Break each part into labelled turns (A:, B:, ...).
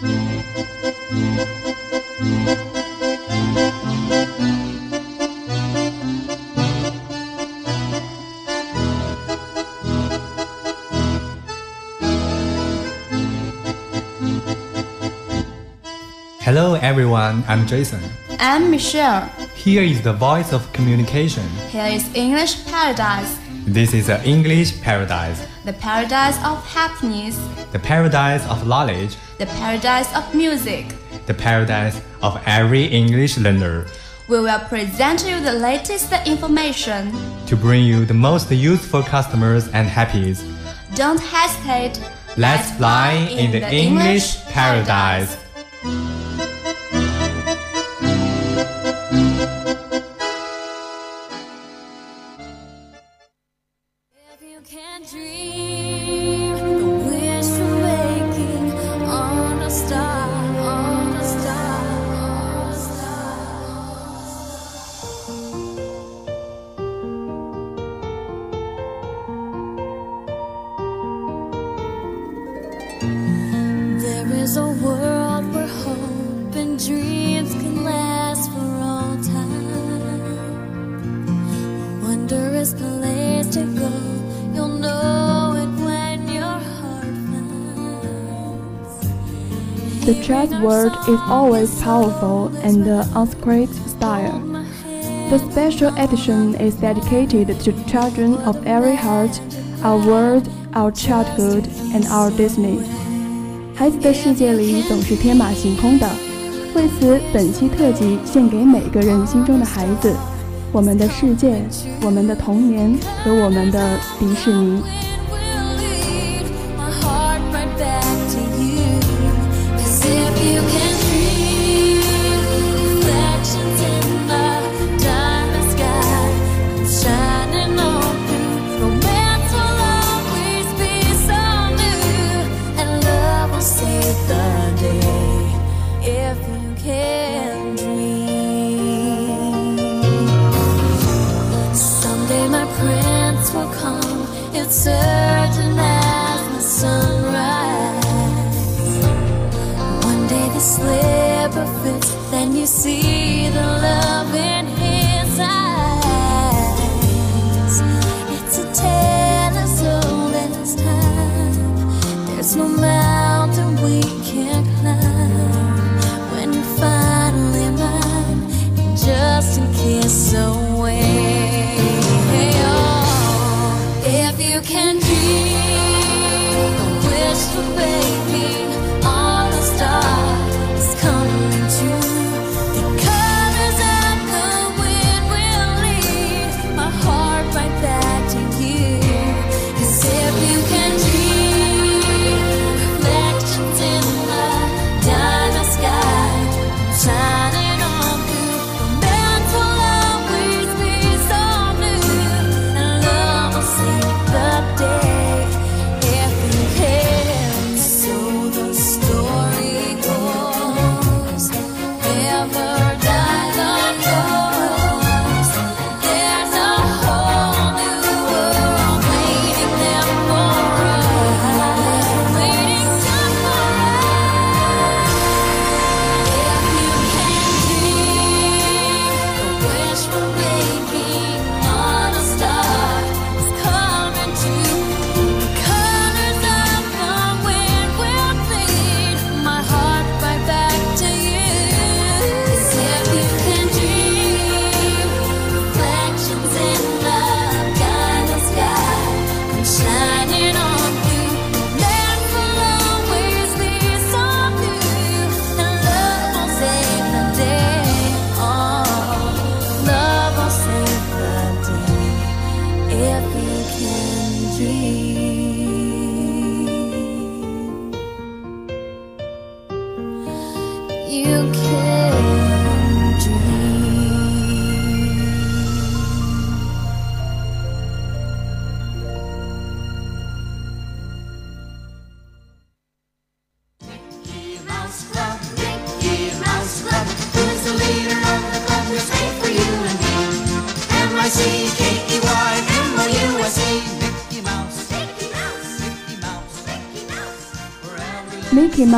A: Hello everyone, I'm Jason.
B: I'm Michelle.
A: Here is the voice of communication.
B: Here is English Paradise
A: this is the English paradise.
B: The paradise of happiness.
A: The paradise of knowledge.
B: The paradise of music.
A: The paradise of every English learner.
B: We will present you the latest information
A: to bring you the most useful customers and happiness.
B: Don't hesitate.
A: Let's fly in,
C: in the, the English, English paradise. paradise.
D: The jazz world is always powerful and the unscripted style. The special edition is dedicated to children of every heart, our world, our childhood, and our Disney. 孩子的世界里总是天马行空的，为此本期特辑献给每个人心中的孩子，我们的世界，我们的童年和我们的迪士尼。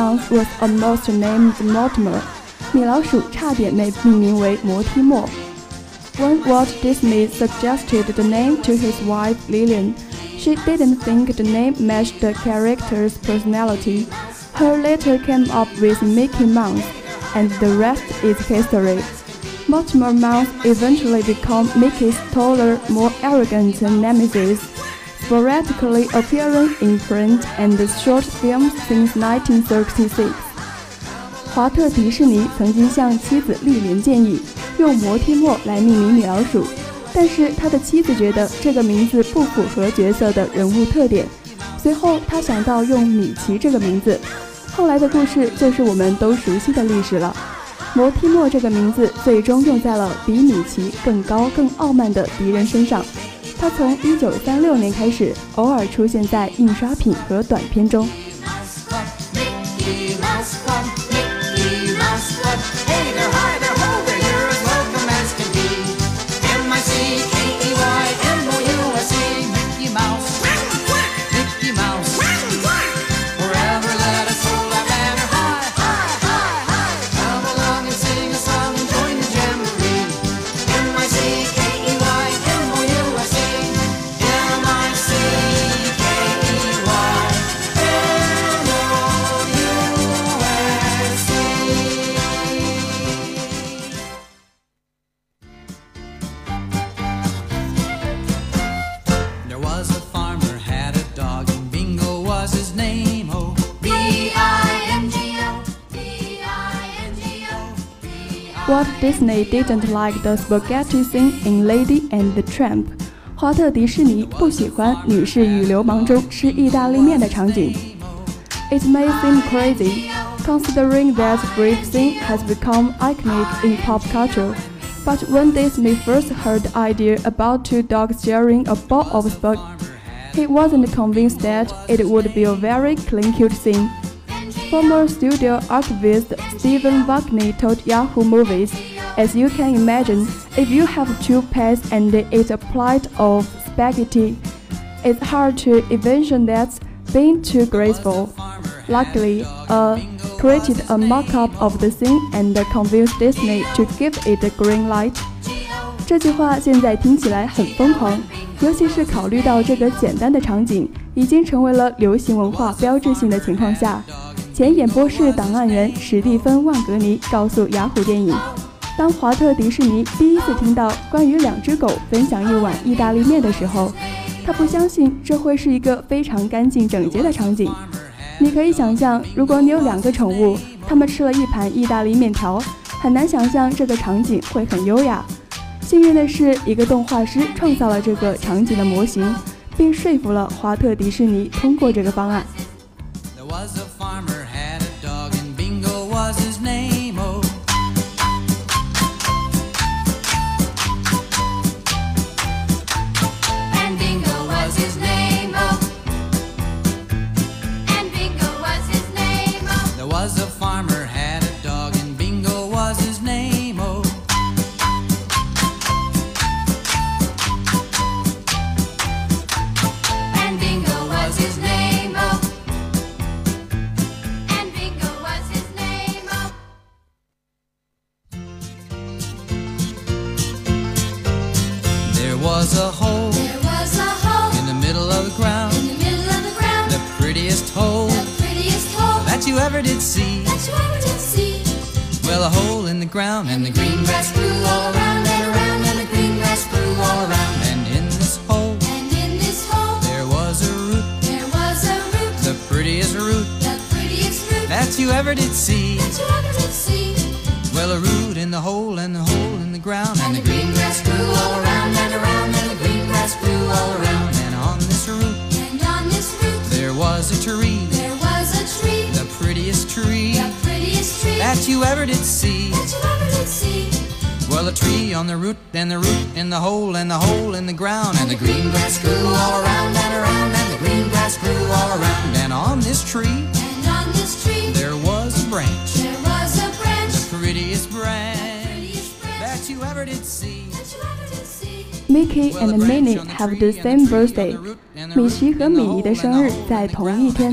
E: Mickey Mouse
C: was almost named Mortimer. 米老鼠差点被命名为摩提莫。When Walt Disney suggested the name to his wife Lillian, she didn't think the name matched the character's personality. Her later came up with Mickey Mouse, and the rest is history. Mortimer Mouse eventually became Mickey's taller, more arrogant nemesis, Sporadically appearing in print and short films since 1936. 华特迪士尼曾经向妻子莉莲建议用摩提莫来命名米老鼠，但是他的妻子觉得这个名字不符合角色的人物特点。随后他想到用米奇这个名字，后来的故事就是我们都熟悉的历史了。摩提莫这个名字最终用在了比米奇更高、更傲慢的敌人身上。他从1936年开始，偶尔出现在印刷品和短片中。Disney didn't like the spaghetti scene in Lady and the Tramp。华特迪士尼不喜欢《女士与流氓》中吃意大利面的场景。It may seem crazy, considering that brief scene has become iconic in pop culture. But when Disney first heard the idea about two dogs sharing a bowl of spaghetti, he wasn't convinced that it would be a very clean cute scene. former studio archivist Stephen Vagnini told Yahoo Movies, as you can imagine, if you have two pets and it's a plate of spaghetti, it's hard to envision that being too graceful. Luckily, uh, created a mock-up of the scene and convinced Disney to give it a green light. 这句话现在听起来很疯狂，尤其是考虑到这个简单的场景已经成为了流行文化标志性的情况下。前演播室档案员史蒂芬·万格尼告诉雅虎电影，当华特迪士尼第一次听到关于两只狗分享一碗意大利面的时候，他不相信这会是一个非常干净整洁的场景。你可以想象，如果你有两个宠物，它们吃了一盘意大利面条，很难想象这个场景会很优雅。幸运的是，一个动画师创造了这个场景的模型，并说服了华特迪士尼通过这个方案。
F: Ever see.
B: that you ever did see.
F: Well, a hole in the ground and the green grass
B: grew all around and around, and the green grass grew all around.
F: and in this hole
B: And in this hole
F: there was a root,
B: there was a root,
F: the prettiest root
B: the prettiest root
F: that you ever did see.
B: that you ever did see.
F: Well, a root in the hole and the hole in the ground
B: And the green grass grew all around and around, and the green grass grew all around.
F: And on this root
B: And on this root
F: there was a tree, that you ever did see.
B: that you ever did see.
F: Well, a tree on the root and the root in the hole and the hole in the ground and the green grass grew all around and around and the green grass grew all around. And on this tree
B: And on this tree
F: there was a branch,
B: there was a branch,
F: the prettiest branch
B: prettiest branch
F: that you ever did see.
B: that you ever did see.
C: Mickey and Minnie have the same birthday. 米奇和米妮的生日在同一天。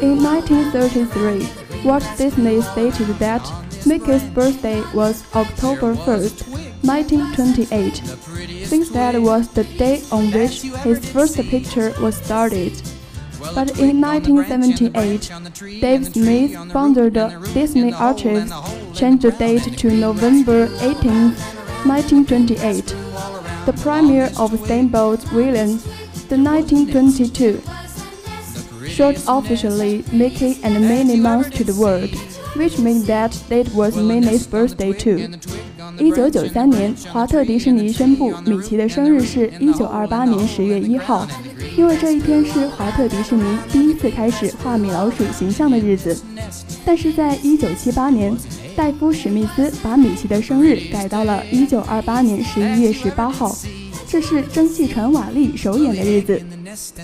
C: In 1933, Walt Disney stated that Mickey's birthday was October 1st, 1928, since that was the day on which his first picture was started. But in 1978, Dave Smith, founder of Disney Archives, changed the date to November 18, 1928, the premiere of Steamboat Willie, the 1922 Short officially Mickey and Minnie Mouse to the world, which meant that date was Minnie's birthday too. 一九九三年，华特迪士尼宣布米奇的生日是一九二八年十月一号，因为这一天是华特迪士尼第一次开始画米老鼠形象的日子。但是在一九七八年，戴夫·史密斯把米奇的生日改到了一九二八年十一月十八号，这是蒸汽船瓦力首演的日子。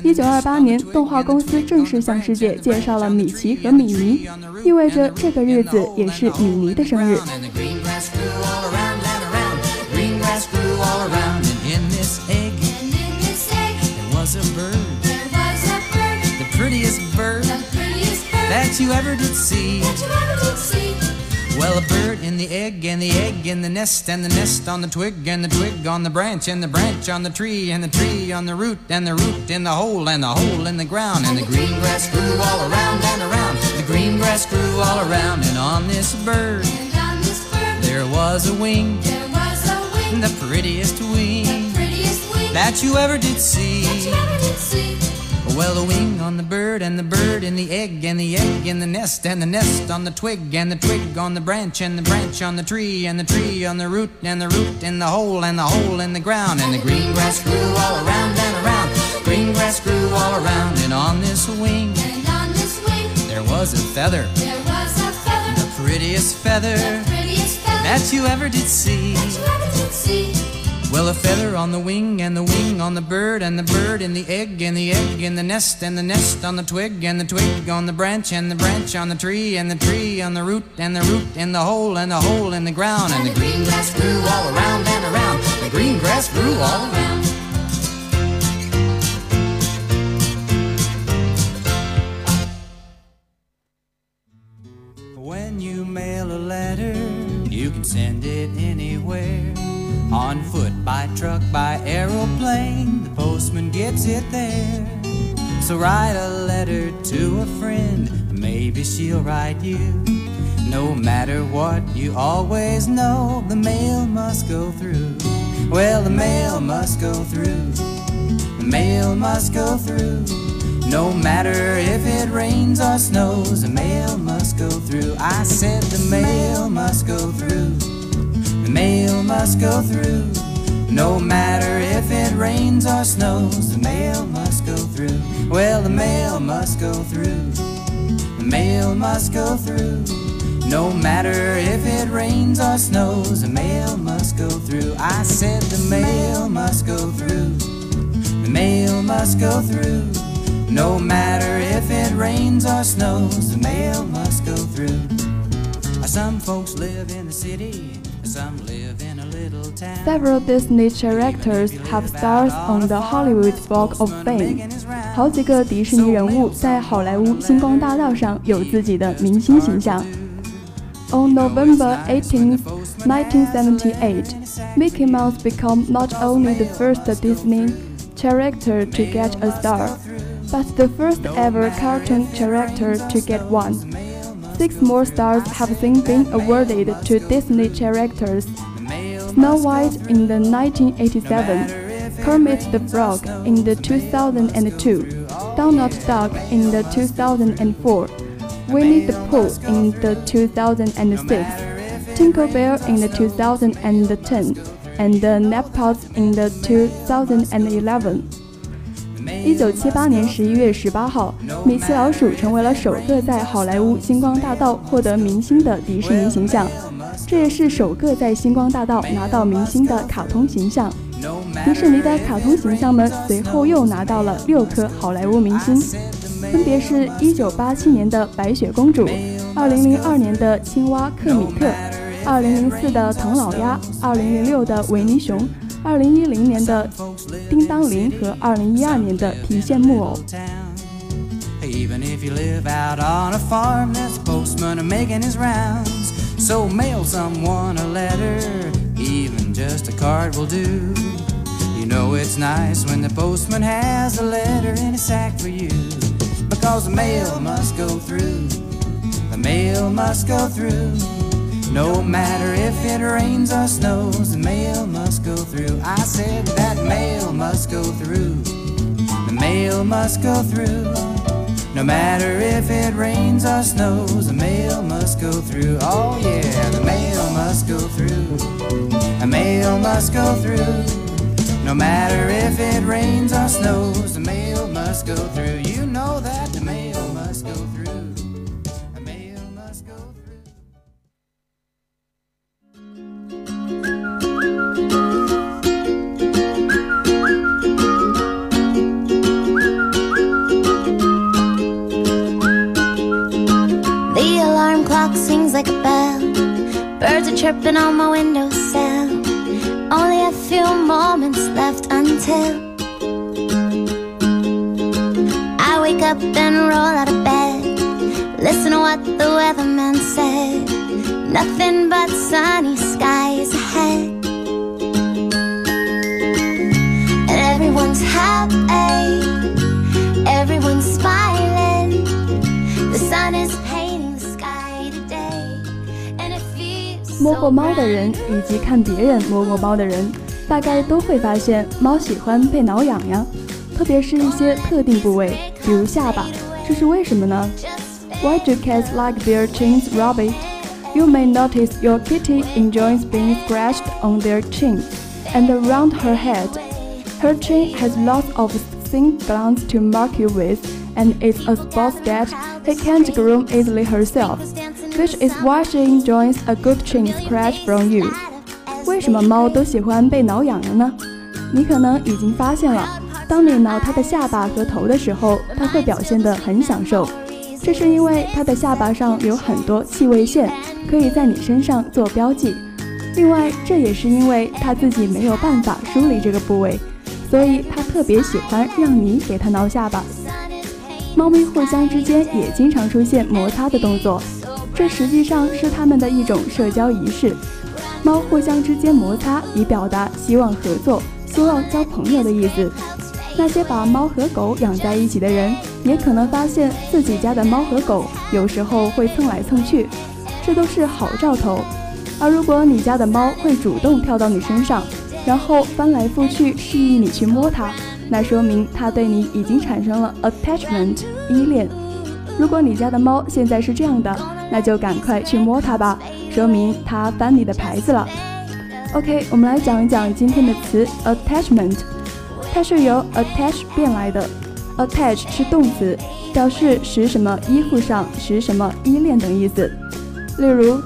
C: 一九二八年，动画公司正式向世界介绍了米奇和米妮，意味着这个日子也是米妮的生日。
F: And the green grass grew all around and around. Green grass grew all around, and in this egg
D: And in this egg,
F: there was a bird,
D: there was a bird,
F: the prettiest bird
D: the prettiest bird
F: that you ever did see.
D: that you ever did see.
F: Well, a bird in the egg, and the egg in the nest, and the nest on the twig, and the twig on the branch, and the branch on the tree, and the tree on the root, and the root in the hole, and the hole in the ground. And the green grass grew all around and around. The green grass grew all around, and on this bird
D: And on this bird,
F: there was a wing,
D: there was a wing,
F: the prettiest wing, the
D: prettiest wing
F: that you ever did see.
D: That you ever did see.
F: Well, the wing on the bird, and the bird in the egg, and the egg in the nest, and the nest on the twig, and the twig on the branch, and the branch on the tree, and the tree on the root, and the root in the hole, and the hole in the ground. And the green grass grew all around and around. Green grass grew all around, and on this wing
D: And on this wing,
F: there was a feather,
D: there was a feather,
F: the prettiest feather
D: the prettiest feather
F: that you ever did see.
D: that you ever did see.
F: Well, a feather on the wing, and the wing on the bird, and the bird in the egg, and the egg in the nest, and the nest on the twig, and the twig on the branch, and the branch on the tree, and the tree on the root, and the root in the hole, and the hole in the ground. And the green grass grew all around and around. The green grass grew all around. Write a letter to a friend, maybe she'll write you. No matter what, you always know the mail must go through. Well, the mail must go through. The mail must go through. No matter if it rains or snows, the mail must go through. I said the mail must go through. The mail must go through. No matter if it rains or snows, the mail must go through. Well, the mail must go through. The mail must go through. No matter if it rains or snows, the mail must go through. I said the mail must go through. The mail must go through. No matter if it rains or snows, the mail must go through. Some folks live in the city, some live in a little town.
C: Several Disney characters have stars on the Hollywood Walk of Fame。好几个迪士尼人物在好莱坞星光大道上有自己的明星形象。On November 18, 1978, Mickey Mouse became not only the first Disney character to get a star, but the first ever cartoon character to get one. Six more stars have since been awarded to Disney characters. Snow White in the 1987, Kermit the Frog in the 2002, Donald Duck in the 2004, Winnie the Pooh in the 2006, Tinker Bell in the 2010, and the Neptunes in the 2011. 一九七八年十一月十八号，米奇老鼠成为了首个在好莱坞星光大道获得明星的迪士尼形象，这也是首个在星光大道拿到明星的卡通形象。迪士尼的卡通形象们随后又拿到了六颗好莱坞明星，分别是一九八七年的白雪公主，二零零二年的青蛙克米特，二零零四的唐老鸭，二零零六的维尼熊。二零一零年的叮当铃和二零一二年的提线木偶。
F: Even if you live out on a farm, there's a postman a making his rounds. So mail someone a letter, even just a card will do. You know it's nice when the postman has a letter in a sack for you. Because the mail must go through, the mail must go through. No matter if it rains or snows, the mail must go through. I said that mail must go through. The mail must go through. No matter if it rains or snows, the mail must go through. Oh yeah, the mail must go through. The mail must go through. No matter if it rains or snows, the mail must go through.
G: Clock sings like a bell. Birds are chirping on my windowsill. Only a few moments left until I wake up and roll out of bed. Listen to what the weatherman said. Nothing but sunny skies ahead. And everyone's happy. Everyone's smiling. The sun is
C: 摸过猫的人以及看别人摸过猫的人，大概都会发现猫喜欢被挠痒痒，特别是一些特定部位，比如下巴。这是为什么呢？Why do cats like their chins rubbed? You may notice your kitty enjoys being scratched on their chin and around her head. Her chin has lots of scent glands to mark you with, and it's a spot that he can't groom easily herself. Which is washing joins a good chin scratch from you. 为什么猫都喜欢被挠痒痒呢？你可能已经发现了，当你挠它的下巴和头的时候，它会表现得很享受。这是因为它的下巴上有很多气味线，可以在你身上做标记。另外，这也是因为它自己没有办法梳理这个部位，所以它特别喜欢让你给它挠下巴。猫咪互相之间也经常出现摩擦的动作，这实际上是它们的一种社交仪式。猫互相之间摩擦，以表达希望合作、希望交朋友的意思。那些把猫和狗养在一起的人，也可能发现自己家的猫和狗有时候会蹭来蹭去，这都是好兆头。而如果你家的猫会主动跳到你身上，然后翻来覆去示意你去摸它，那说明它对你已经产生了 attachment 依恋。如果你家的猫现在是这样的，那就赶快去摸它吧，说明它翻你的牌子了。OK，我们来讲一讲今天的词 attachment，它是由 attach 变来的。attach 是动词，表示使什么依附上，使什么依恋等意思。例如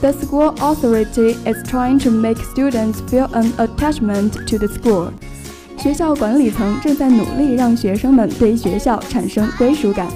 C: ，The school authority is trying to make students feel an attachment to the school。学校管理层正在努力让学生们对学校产生归属感。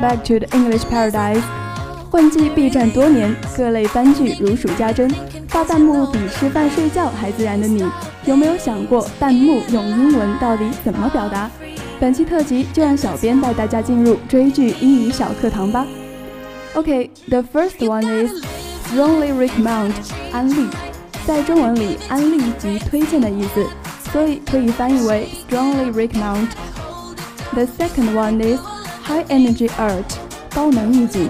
C: Back to the English Paradise. 混迹 B 站多年，各类番剧如数家珍，发弹幕比吃饭睡觉还自然的你，有没有想过弹幕用英文到底怎么表达？本期特辑就让小编带大家进入追剧英语小课堂吧。OK，The first one is strongly recommend 安利，在中文里安利即推荐的意思，所以可以翻译为 strongly recommend。The second one is high energy art 高能预警，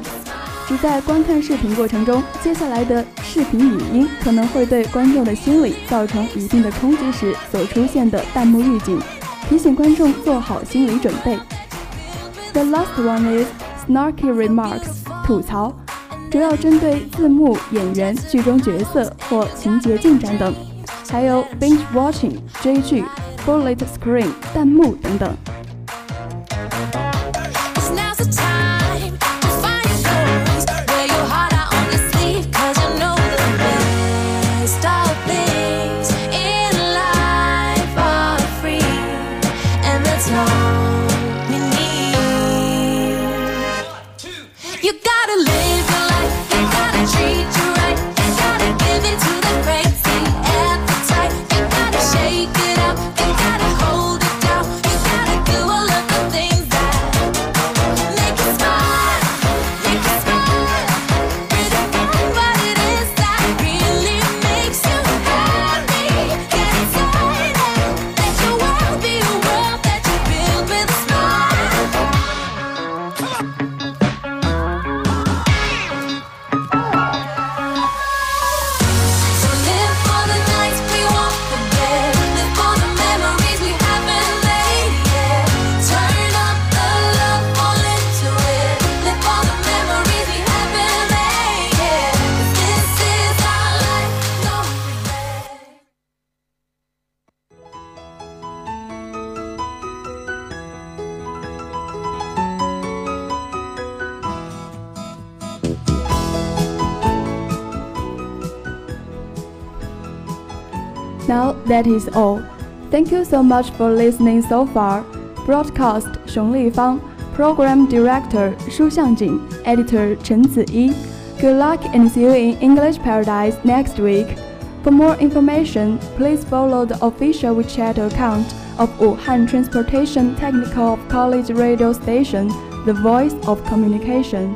C: 指在观看视频过程中，接下来的视频语音可能会对观众的心理造成一定的冲击时所出现的弹幕预警，提醒观众做好心理准备。The last one is snarky remarks 吐槽，主要针对字幕、演员、剧中角色或情节进展等，还有 binge watching 追剧、bullet screen 弹幕等等。Now that is all. Thank you so much for listening so far. Broadcast 熊立方，Program Director 舒向景，Editor 陈子怡。Good luck and see you in English Paradise next week. For more information, please follow the official WeChat account of Wuhan Transportation Technical College Radio Station, the voice of communication.